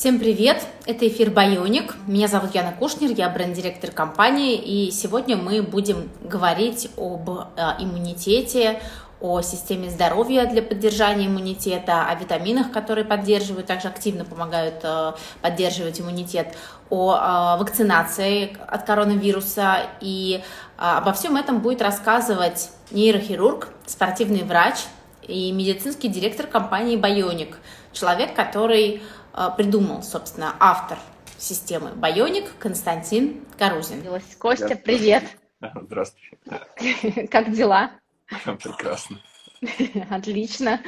Всем привет! Это эфир Байоник. Меня зовут Яна Кушнер, я бренд-директор компании, и сегодня мы будем говорить об э, иммунитете, о системе здоровья для поддержания иммунитета, о витаминах, которые поддерживают, также активно помогают э, поддерживать иммунитет, о э, вакцинации от коронавируса. И обо всем этом будет рассказывать нейрохирург, спортивный врач и медицинский директор компании Байоник, человек, который придумал, собственно, автор системы Байоник Константин Карузин. Костя, привет. Здравствуйте. Как дела? Прекрасно. Отлично.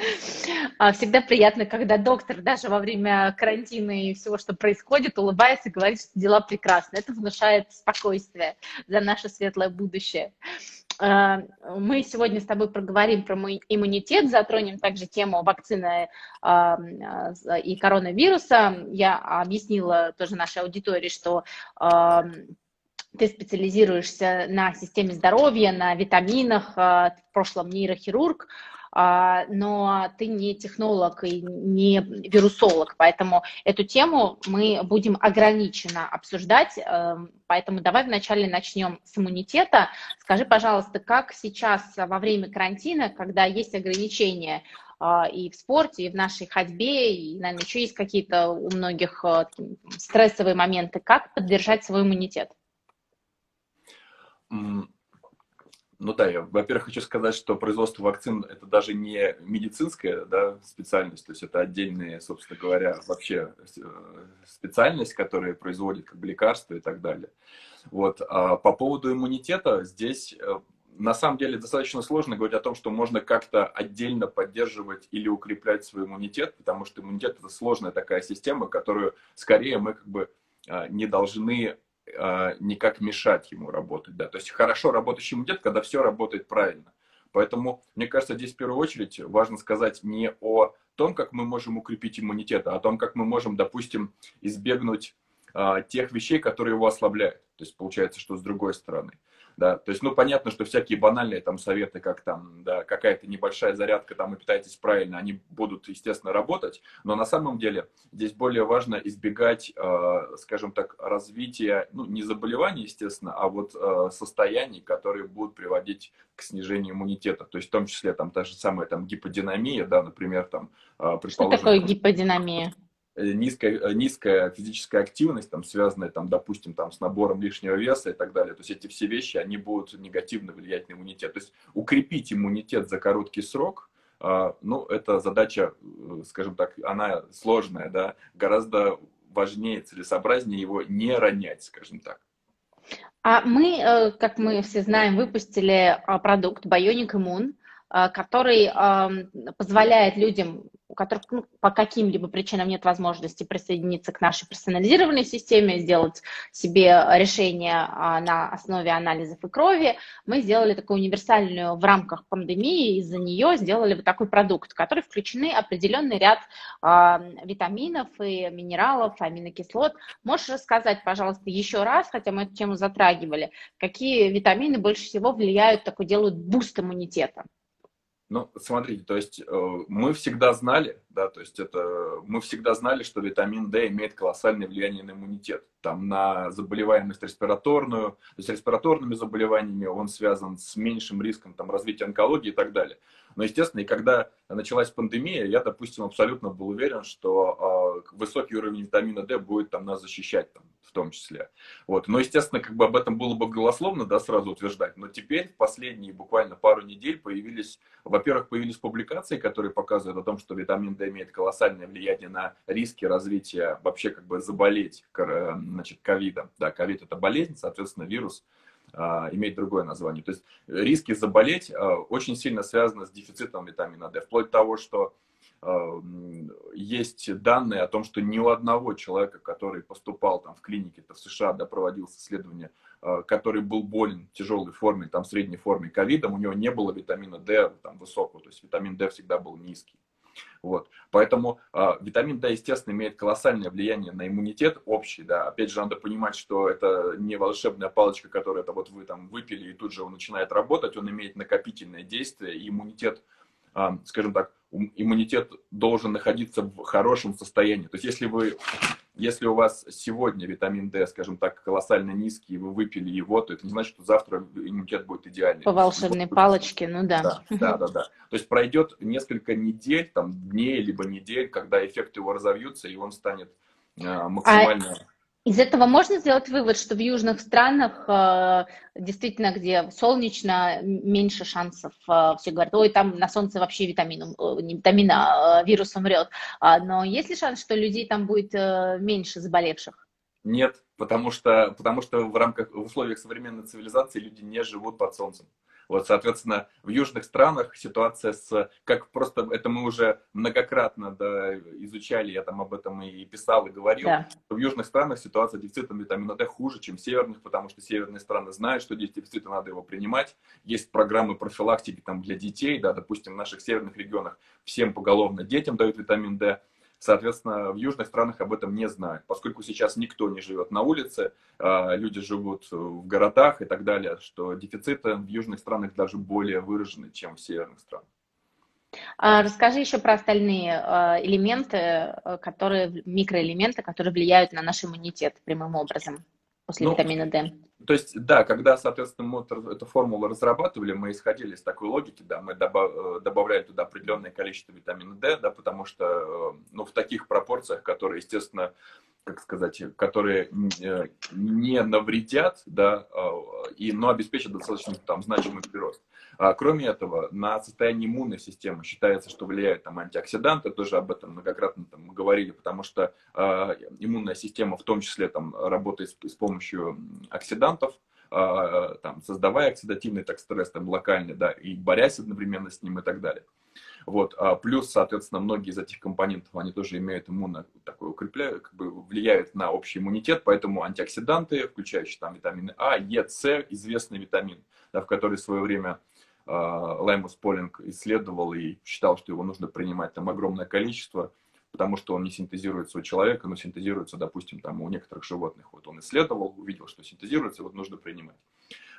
А, всегда приятно, когда доктор даже во время карантина и всего, что происходит, улыбается и говорит, что дела прекрасны. Это внушает спокойствие за наше светлое будущее. А, мы сегодня с тобой проговорим про иммунитет, затронем также тему вакцины а, и коронавируса. Я объяснила тоже нашей аудитории, что ты специализируешься на системе здоровья, на витаминах, в прошлом нейрохирург, но ты не технолог и не вирусолог, поэтому эту тему мы будем ограниченно обсуждать, эм, поэтому давай вначале начнем с иммунитета. Скажи, пожалуйста, как сейчас во время карантина, когда есть ограничения а, и в спорте, и в нашей ходьбе, и, наверное, еще есть какие-то у многих э, стрессовые моменты, как поддержать свой иммунитет? Ну да, я, во-первых, хочу сказать, что производство вакцин это даже не медицинская да, специальность, то есть это отдельная, собственно говоря, вообще э, специальность, которая производит как бы лекарства и так далее. Вот. А по поводу иммунитета здесь э, на самом деле достаточно сложно говорить о том, что можно как-то отдельно поддерживать или укреплять свой иммунитет, потому что иммунитет это сложная такая система, которую скорее мы как бы а, не должны никак мешать ему работать. Да? То есть хорошо работающий иммунитет, когда все работает правильно. Поэтому, мне кажется, здесь в первую очередь важно сказать не о том, как мы можем укрепить иммунитет, а о том, как мы можем, допустим, избегнуть а, тех вещей, которые его ослабляют. То есть получается, что с другой стороны да, то есть, ну, понятно, что всякие банальные там советы, как там, да, какая-то небольшая зарядка, там, и питайтесь правильно, они будут, естественно, работать, но на самом деле здесь более важно избегать, э, скажем так, развития, ну, не заболеваний, естественно, а вот э, состояний, которые будут приводить к снижению иммунитета, то есть, в том числе, там, та же самая, там, гиподинамия, да, например, там, э, предположим... Что такое гиподинамия? Э, низкая, э, низкая физическая активность, там, связанная, там, допустим, там, с набором лишнего веса и так далее. То есть эти все вещи, они будут негативно влиять на иммунитет. То есть укрепить иммунитет за короткий срок, э, ну, это задача, э, скажем так, она сложная, да, гораздо важнее, целесообразнее его не ронять, скажем так. А мы, как мы все знаем, выпустили продукт Bionic Immune, который позволяет людям у которых ну, по каким-либо причинам нет возможности присоединиться к нашей персонализированной системе, сделать себе решение а, на основе анализов и крови, мы сделали такую универсальную в рамках пандемии, из-за нее сделали вот такой продукт, в который включены определенный ряд а, витаминов и минералов, аминокислот. Можешь рассказать, пожалуйста, еще раз, хотя мы эту тему затрагивали, какие витамины больше всего влияют, такой делают boost иммунитета? Ну, смотрите, то есть э, мы всегда знали, да, то есть это мы всегда знали, что витамин D имеет колоссальное влияние на иммунитет, там на заболеваемость респираторную, то есть респираторными заболеваниями он связан с меньшим риском там развития онкологии и так далее. Но, естественно, и когда началась пандемия, я, допустим, абсолютно был уверен, что э, высокий уровень витамина D будет там нас защищать там, в том числе. Вот. Но, естественно, как бы об этом было бы голословно, да, сразу утверждать. Но теперь в последние буквально пару недель появились, во-первых, появились публикации, которые показывают о том, что витамин D имеет колоссальное влияние на риски развития вообще как бы заболеть значит, ковидом. Да, ковид это болезнь, соответственно, вирус а, имеет другое название. То есть риски заболеть а, очень сильно связаны с дефицитом витамина D, вплоть до того, что есть данные о том, что ни у одного человека, который поступал там в клинике, в США, да, проводилось исследование, который был болен тяжелой форме, там, средней форме ковидом, у него не было витамина D там, высокого, то есть витамин D всегда был низкий. Вот. Поэтому э, витамин D, естественно, имеет колоссальное влияние на иммунитет общий. Да. Опять же, надо понимать, что это не волшебная палочка, которая это вот вы там выпили, и тут же он начинает работать. Он имеет накопительное действие, и иммунитет, э, скажем так, иммунитет должен находиться в хорошем состоянии. То есть, если вы если у вас сегодня витамин D, скажем так, колоссально низкий, и вы выпили его, то это не значит, что завтра иммунитет будет идеальный. По волшебной палочке, ну да. Да, да, да, да. То есть пройдет несколько недель, там, дней, либо недель, когда эффекты его разовьются, и он станет э, максимально... А из этого можно сделать вывод, что в южных странах, э, действительно, где солнечно, меньше шансов. Э, все говорят, ой, там на солнце вообще витамин, э, не витамин, а вирус умрет. А, но есть ли шанс, что людей там будет меньше заболевших? Нет, потому что, потому что в рамках, в условиях современной цивилизации люди не живут под солнцем. Вот, соответственно, в южных странах ситуация с, как просто, это мы уже многократно да, изучали, я там об этом и писал, и говорил, да. в южных странах ситуация с дефицитом витамина D хуже, чем в северных, потому что северные страны знают, что здесь дефицит, надо его принимать. Есть программы профилактики там для детей, да, допустим, в наших северных регионах всем поголовно детям дают витамин D, Соответственно, в южных странах об этом не знают, поскольку сейчас никто не живет на улице, а, люди живут в городах и так далее, что дефициты в южных странах даже более выражены, чем в северных странах. А, расскажи еще про остальные а, элементы, которые, микроэлементы, которые влияют на наш иммунитет прямым образом после ну, витамина D. То есть, да, когда, соответственно, мы эту формулу разрабатывали, мы исходили из такой логики, да, мы добав, э, добавляли туда определенное количество витамина D, да, потому что, э, ну, в таких пропорциях, которые, естественно, как сказать, которые э, не навредят, да, и, но обеспечат достаточно там значимый прирост. А, кроме этого, на состояние иммунной системы считается, что влияют там антиоксиданты, тоже об этом многократно там говорили, потому что э, иммунная система в том числе там работает с, с помощью оксидантов, э, там, создавая оксидативный так, стресс там, локальный, да, и борясь одновременно с ним и так далее. Вот. А плюс, соответственно, многие из этих компонентов, они тоже имеют иммунно такое укрепляют, как бы влияют на общий иммунитет, поэтому антиоксиданты, включающие там витамины А, Е, С, известный витамин, да, в который в свое время а, Лаймус Полинг исследовал и считал, что его нужно принимать там огромное количество, потому что он не синтезируется у человека, но синтезируется, допустим, там у некоторых животных. Вот он исследовал, увидел, что синтезируется, вот нужно принимать.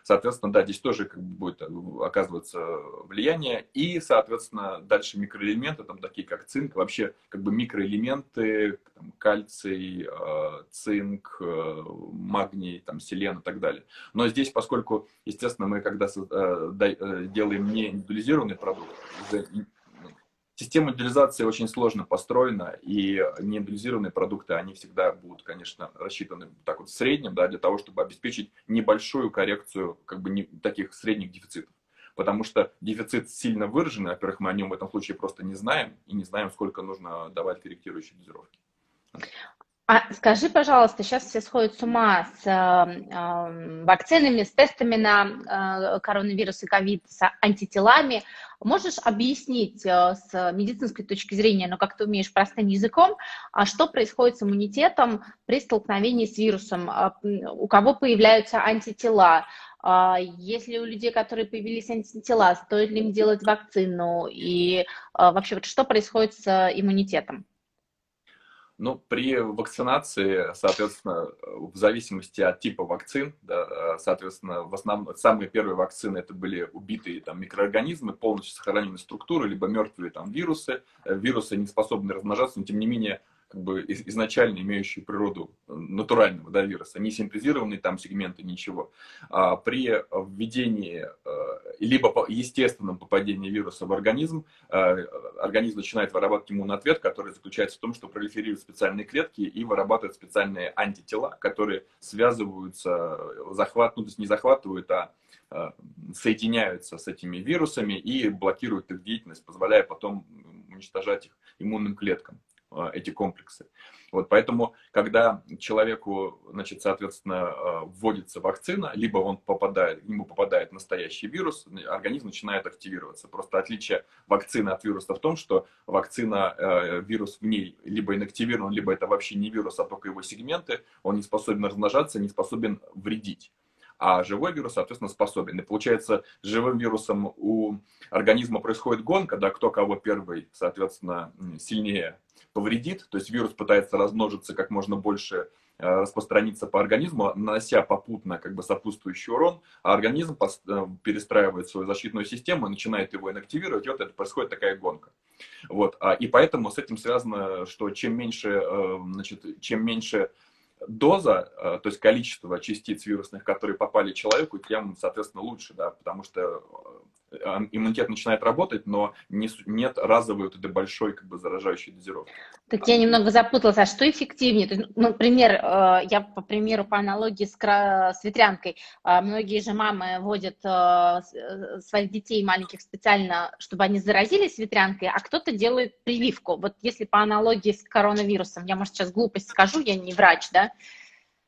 Соответственно, да, здесь тоже как бы будет э, оказываться влияние. И, соответственно, дальше микроэлементы, там такие как цинк, вообще как бы микроэлементы, там, кальций, э, цинк, э, магний, там, селен и так далее. Но здесь, поскольку, естественно, мы когда делаем не индивидуализированный продукт, Система индивидуализации очень сложно построена, и неиндивидуализированные продукты, они всегда будут, конечно, рассчитаны так вот в среднем, да, для того, чтобы обеспечить небольшую коррекцию как бы не, таких средних дефицитов. Потому что дефицит сильно выраженный, во-первых, мы о нем в этом случае просто не знаем, и не знаем, сколько нужно давать корректирующей дозировки. А скажи, пожалуйста, сейчас все сходят с ума с э, вакцинами, с тестами на э, коронавирус и ковид, с антителами. Можешь объяснить э, с медицинской точки зрения, но как ты умеешь простым языком, а что происходит с иммунитетом при столкновении с вирусом? А, у кого появляются антитела? А, если у людей, которые появились антитела, стоит ли им делать вакцину? И а, вообще, вот что происходит с иммунитетом? Ну, при вакцинации, соответственно, в зависимости от типа вакцин, да, соответственно, в основном самые первые вакцины это были убитые там микроорганизмы, полностью сохраненные структуры, либо мертвые там вирусы. Э, вирусы не способны размножаться, но тем не менее как бы изначально имеющие природу э, натурального да, вируса, не синтезированные там сегменты, ничего. А при введении э, либо по естественном попадении вируса в организм, э, организм начинает вырабатывать иммунный ответ, который заключается в том, что пролиферируют специальные клетки и вырабатывают специальные антитела, которые связываются, захват, ну, то есть не захватывают, а соединяются с этими вирусами и блокируют их деятельность, позволяя потом уничтожать их иммунным клеткам. А, эти комплексы. Вот поэтому, когда человеку, значит, соответственно, а, вводится вакцина, либо он попадает, к нему попадает настоящий вирус, организм начинает активироваться. Просто отличие вакцины от вируса в том, что вакцина, э, вирус в ней либо инактивирован, либо это вообще не вирус, а только его сегменты, он не способен размножаться, не способен вредить. А живой вирус, соответственно, способен. И получается, с живым вирусом у организма происходит гонка, да, кто кого первый, соответственно, сильнее повредит, то есть вирус пытается размножиться как можно больше Э, распространиться по организму, нанося попутно как бы сопутствующий урон, а организм э, перестраивает свою защитную систему начинает его инактивировать, и вот это происходит такая гонка. Вот. А, и поэтому с этим связано, что чем меньше, э, значит, чем меньше доза, то есть количество частиц вирусных, которые попали человеку, тем, соответственно, лучше, да, потому что иммунитет начинает работать, но не, нет разовой вот этой большой как бы заражающей дозировки. Так я немного запуталась, а что эффективнее? То есть, ну, например, э, я по примеру, по аналогии с, с ветрянкой, э, многие же мамы водят э, своих детей маленьких специально, чтобы они заразились ветрянкой, а кто-то делает прививку. Вот если по аналогии с коронавирусом, я, может, сейчас глупость скажу, я не врач, да,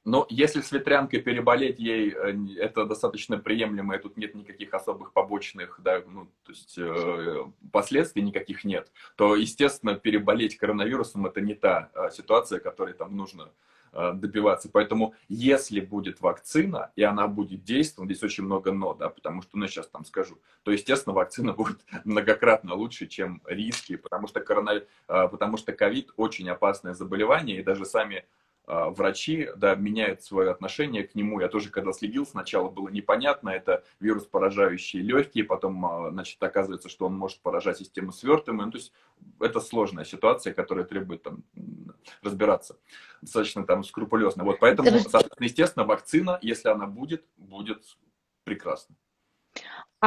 но если с ветрянкой переболеть ей, э, это достаточно приемлемо, и тут нет никаких особых побочных, да, ну, то есть э, последствий никаких нет, то, естественно, переболеть коронавирусом это не та э, ситуация, которой там нужно э, добиваться. Поэтому, если будет вакцина, и она будет действовать, здесь очень много но, да, потому что, ну, сейчас там скажу, то, естественно, вакцина будет многократно лучше, чем риски, потому что, корона... Э, потому что ковид очень опасное заболевание, и даже сами врачи да, меняют свое отношение к нему. Я тоже, когда следил, сначала было непонятно, это вирус, поражающий легкие, потом, а, значит, оказывается, что он может поражать систему свертывания. Ну, то есть это сложная ситуация, которая требует там, разбираться достаточно там скрупулезно. Вот поэтому, соответственно, естественно, вакцина, если она будет, будет прекрасно.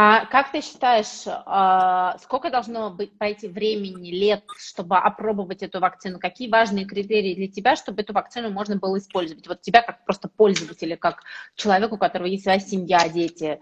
А как ты считаешь, а, сколько должно быть пройти времени, лет, чтобы опробовать эту вакцину? Какие важные критерии для тебя, чтобы эту вакцину можно было использовать? Вот тебя как просто пользователя, как человеку, у которого есть своя семья, дети.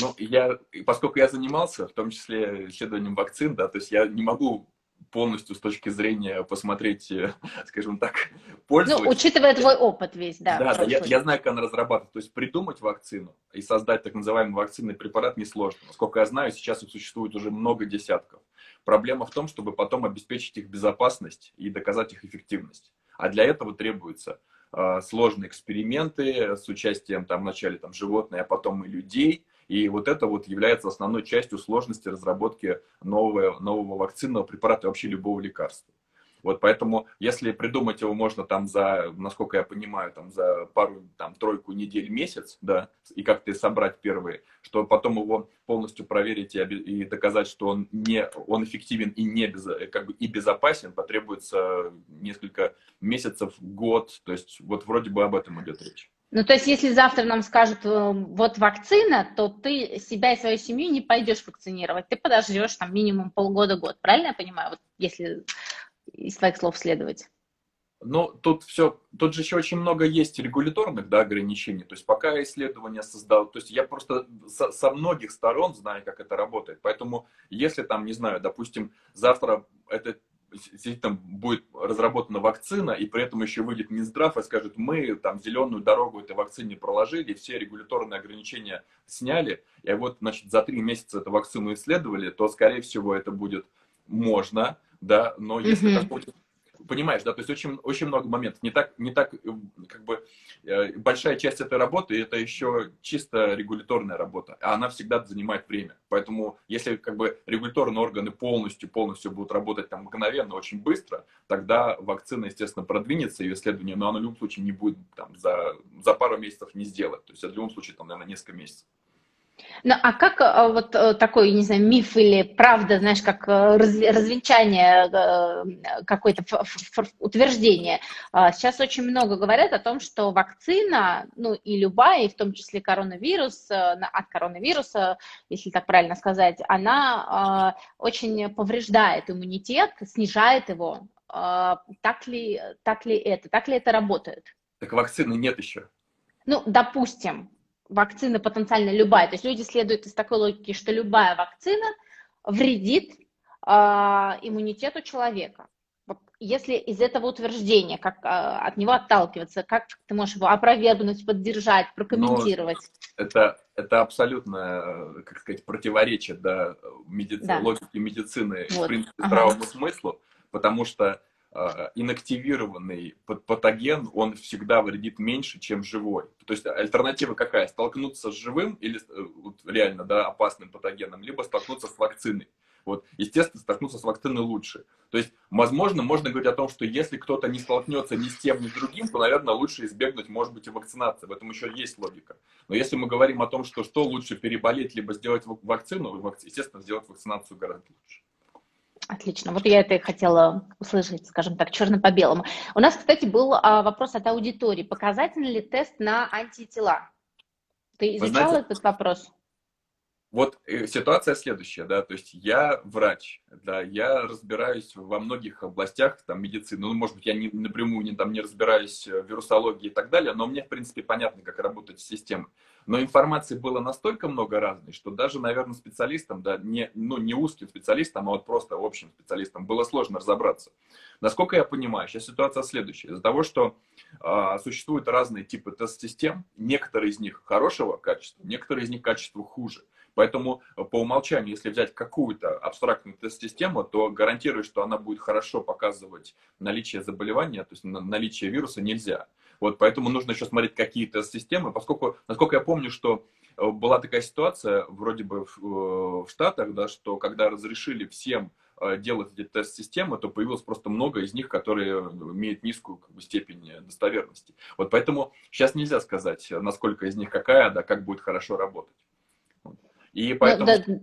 Ну, я, поскольку я занимался, в том числе исследованием вакцин, да, то есть я не могу полностью с точки зрения посмотреть, э, скажем так, пользователя. Ну, учитывая твой опыт весь, да. Да, да я, я знаю, как она разрабатывает. То есть придумать вакцину и создать так называемый вакцинный препарат несложно. Насколько я знаю, сейчас их существует уже много десятков. Проблема в том, чтобы потом обеспечить их безопасность и доказать их эффективность. А для этого требуются э, сложные эксперименты с участием там вначале там животных, а потом и людей – и вот это вот является основной частью сложности разработки нового, нового вакцинного препарата и вообще любого лекарства. Вот поэтому, если придумать его можно там за, насколько я понимаю, там за пару, там, тройку недель, месяц, да, и как-то собрать первые, что потом его полностью проверить и, и доказать, что он не, он эффективен и не без, как бы и безопасен, потребуется несколько месяцев, год, то есть вот вроде бы об этом идет речь. Ну, то есть, если завтра нам скажут, э, вот вакцина, то ты себя и свою семью не пойдешь вакцинировать. Ты подождешь там минимум полгода-год. Правильно я понимаю, вот если из твоих слов следовать? Ну, тут все, тут же еще очень много есть регуляторных да, ограничений. То есть пока исследования создал, то есть я просто со, со многих сторон знаю, как это работает. Поэтому если там, не знаю, допустим, завтра этот действительно будет разработана вакцина, и при этом еще выйдет Минздрав и скажет, мы там зеленую дорогу этой вакцине проложили, все регуляторные ограничения сняли, и вот, значит, за три месяца эту вакцину исследовали, то, скорее всего, это будет можно, да, но если mm-hmm. будет понимаешь, да, то есть очень, очень много моментов. Не так, не так, э, как бы, э, большая часть этой работы, это еще чисто регуляторная работа, а она всегда занимает время. Поэтому, если, как бы, регуляторные органы полностью, полностью будут работать там мгновенно, очень быстро, тогда вакцина, естественно, продвинется, ее исследование, но она в любом случае не будет там за, за пару месяцев не сделать. То есть, в любом случае, там, наверное, несколько месяцев. Ну, а как э, вот э, такой, не знаю, миф или правда, знаешь, как э, развенчание какое-то утверждение? А, сейчас очень много говорят о том, что вакцина, ну и любая, и в том числе коронавирус, от коронавируса, если так правильно сказать, она а, очень повреждает иммунитет, снижает его. А, так ли, так ли это? Так ли это работает? Так вакцины нет еще. Ну, допустим, вакцина потенциально любая. То есть люди следуют из такой логики, что любая вакцина вредит э, иммунитету человека. Вот если из этого утверждения, как э, от него отталкиваться, как ты можешь его опровергнуть, поддержать, прокомментировать? Но это, это абсолютно, как сказать, противоречие да, медици... да. логике медицины, вот. в принципе, здравому ага. смыслу, потому что инактивированный патоген, он всегда вредит меньше, чем живой. То есть альтернатива какая? Столкнуться с живым или вот, реально да, опасным патогеном, либо столкнуться с вакциной. Вот, естественно, столкнуться с вакциной лучше. То есть, возможно, можно говорить о том, что если кто-то не столкнется ни с тем, ни с другим, то, наверное, лучше избегнуть, может быть, и вакцинации. В этом еще есть логика. Но если мы говорим о том, что что лучше переболеть, либо сделать вакцину, естественно, сделать вакцинацию гораздо лучше. Отлично. Вот я это и хотела услышать, скажем так, черно по белому. У нас, кстати, был а, вопрос от аудитории. Показательный ли тест на антитела? Ты изучал знаете, этот вопрос? Вот э, ситуация следующая, да, то есть я врач, да, я разбираюсь во многих областях там медицины, ну, может быть, я не, напрямую не, там, не разбираюсь в вирусологии и так далее, но мне, в принципе, понятно, как работает система. Но информации было настолько много разной, что даже, наверное, специалистам, да, не, ну, не узким специалистам, а вот просто общим специалистам было сложно разобраться. Насколько я понимаю, сейчас ситуация следующая. Из-за того, что э, существуют разные типы тест-систем, некоторые из них хорошего качества, некоторые из них качества хуже. Поэтому э, по умолчанию, если взять какую-то абстрактную тест-систему, то гарантирую, что она будет хорошо показывать наличие заболевания, то есть наличие вируса нельзя. Вот, поэтому нужно еще смотреть какие тест-системы, поскольку, насколько я помню, что э, была такая ситуация, вроде бы в, э, в Штатах, да, что когда разрешили всем делать эти тест-системы, то появилось просто много из них, которые имеют низкую как бы, степень достоверности. Вот поэтому сейчас нельзя сказать, насколько из них какая, да, как будет хорошо работать. И ну, поэтому... да. да,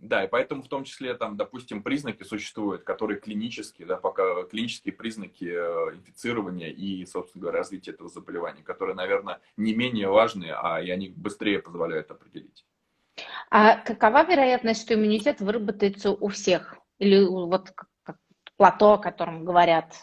и поэтому в том числе там, допустим, признаки существуют, которые клинические, да, пока клинические признаки э, инфицирования и, собственно говоря, развития этого заболевания, которые, наверное, не менее важные, а и они быстрее позволяют определить. А какова вероятность, что иммунитет выработается у всех? Или вот плато, о котором говорят,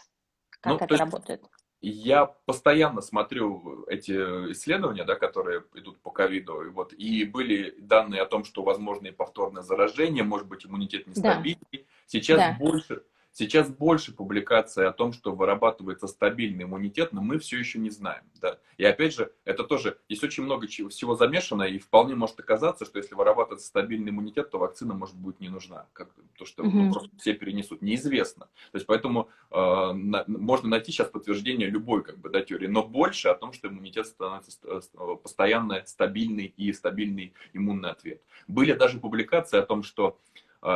как ну, это есть, работает? Я постоянно смотрю эти исследования, да, которые идут по ковиду, и, вот, и были данные о том, что возможно и повторное заражение, может быть, иммунитет нестабильный. Да. Сейчас да. больше, Сейчас больше публикаций о том, что вырабатывается стабильный иммунитет, но мы все еще не знаем. Да? И опять же, это тоже, здесь очень много всего замешано, и вполне может оказаться, что если вырабатывается стабильный иммунитет, то вакцина может быть не нужна. Как, то, что ну, просто все перенесут. Неизвестно. То есть поэтому э, на, можно найти сейчас подтверждение любой как бы, да, теории, но больше о том, что иммунитет становится постоянно стабильный и стабильный иммунный ответ. Были даже публикации о том, что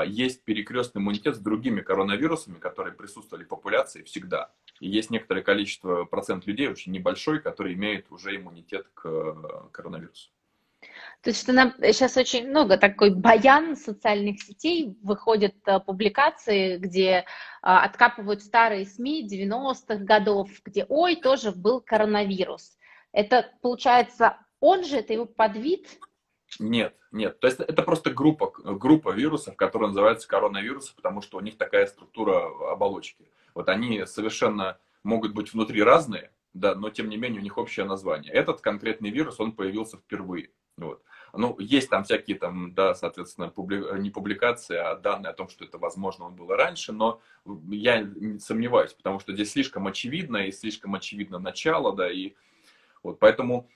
есть перекрестный иммунитет с другими коронавирусами, которые присутствовали в популяции всегда. И есть некоторое количество, процент людей, очень небольшой, которые имеют уже иммунитет к э, коронавирусу. То есть что нам сейчас очень много такой баян социальных сетей, выходят э, публикации, где а, откапывают старые СМИ 90-х годов, где, ой, тоже был коронавирус. Это, получается, он же, это его подвид, нет, нет. То есть это просто группа, группа вирусов, которая называется коронавирусы, потому что у них такая структура оболочки. Вот они совершенно могут быть внутри разные, да, но тем не менее у них общее название. Этот конкретный вирус, он появился впервые. Вот. Ну, есть там всякие там, да, соответственно, публи... не публикации, а данные о том, что это, возможно, он было раньше, но я не сомневаюсь, потому что здесь слишком очевидно, и слишком очевидно начало, да, и вот поэтому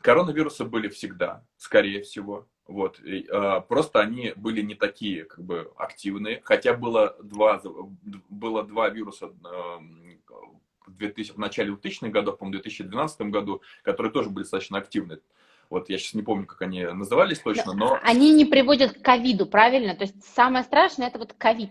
коронавирусы были всегда, скорее всего. Вот. А, просто они были не такие как бы активные, хотя было два, было два вируса а, в, 2000, в начале 2000-х годов, по-моему, в 2012 году, которые тоже были достаточно активны. Вот я сейчас не помню, как они назывались точно, но... Они не приводят к ковиду, правильно? То есть самое страшное это вот ковид.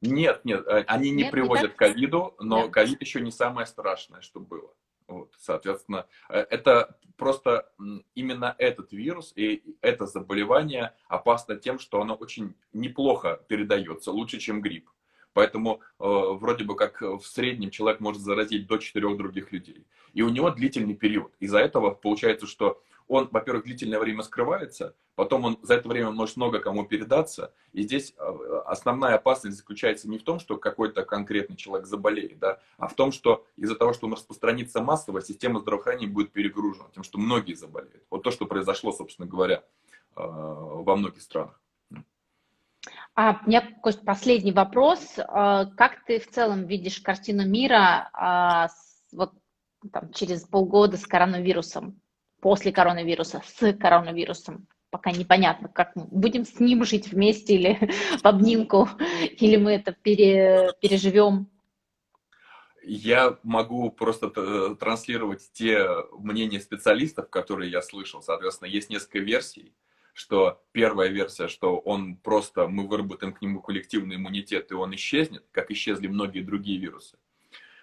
Нет, нет, э, они не нет, приводят к ковиду, но ковид еще не самое страшное, что было. Вот, соответственно, э, это просто именно этот вирус и это заболевание опасно тем, что оно очень неплохо передается, лучше, чем грипп. Поэтому э, вроде бы как в среднем человек может заразить до четырех других людей. И у него длительный период. Из-за этого получается, что он, во-первых, длительное время скрывается, потом он за это время может много кому передаться. И здесь э, основная опасность заключается не в том, что какой-то конкретный человек заболеет, да, а в том, что из-за того, что он распространится массово, система здравоохранения будет перегружена тем, что многие заболеют. Вот то, что произошло, собственно говоря, э, во многих странах. А у меня, Кость, последний вопрос. Э, как ты в целом видишь картину мира вот, там, через полгода с коронавирусом? После коронавируса, с коронавирусом. Пока непонятно, как мы будем с ним жить вместе или в обнимку, или мы это пере, переживем. Я могу просто транслировать те мнения специалистов, которые я слышал. Соответственно, есть несколько версий, что первая версия, что он просто, мы выработаем к нему коллективный иммунитет, и он исчезнет, как исчезли многие другие вирусы.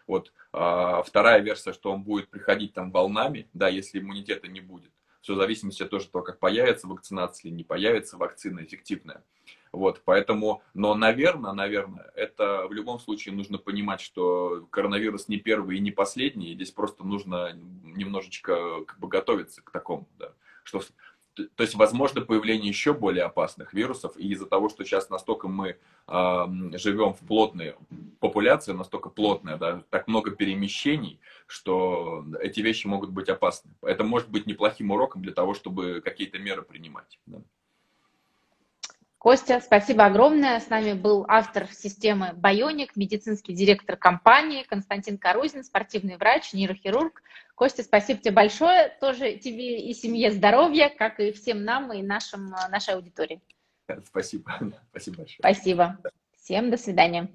Вот. А вторая версия, что он будет приходить там волнами, да, если иммунитета не будет. Все в зависимости от того, как появится вакцинация или не появится вакцина эффективная. Вот, поэтому, но, наверное, наверное, это в любом случае нужно понимать, что коронавирус не первый и не последний, и здесь просто нужно немножечко как бы готовиться к такому, да, что то есть, возможно, появление еще более опасных вирусов, и из-за того, что сейчас настолько мы э, живем в плотной популяции, настолько плотная, да, так много перемещений, что эти вещи могут быть опасны. Это может быть неплохим уроком для того, чтобы какие-то меры принимать. Да. Костя, спасибо огромное. С нами был автор системы Байоник, медицинский директор компании Константин Корузин, спортивный врач, нейрохирург. Костя, спасибо тебе большое. Тоже тебе и семье здоровья, как и всем нам и нашим, нашей аудитории. Спасибо. Спасибо большое. Спасибо. Всем до свидания.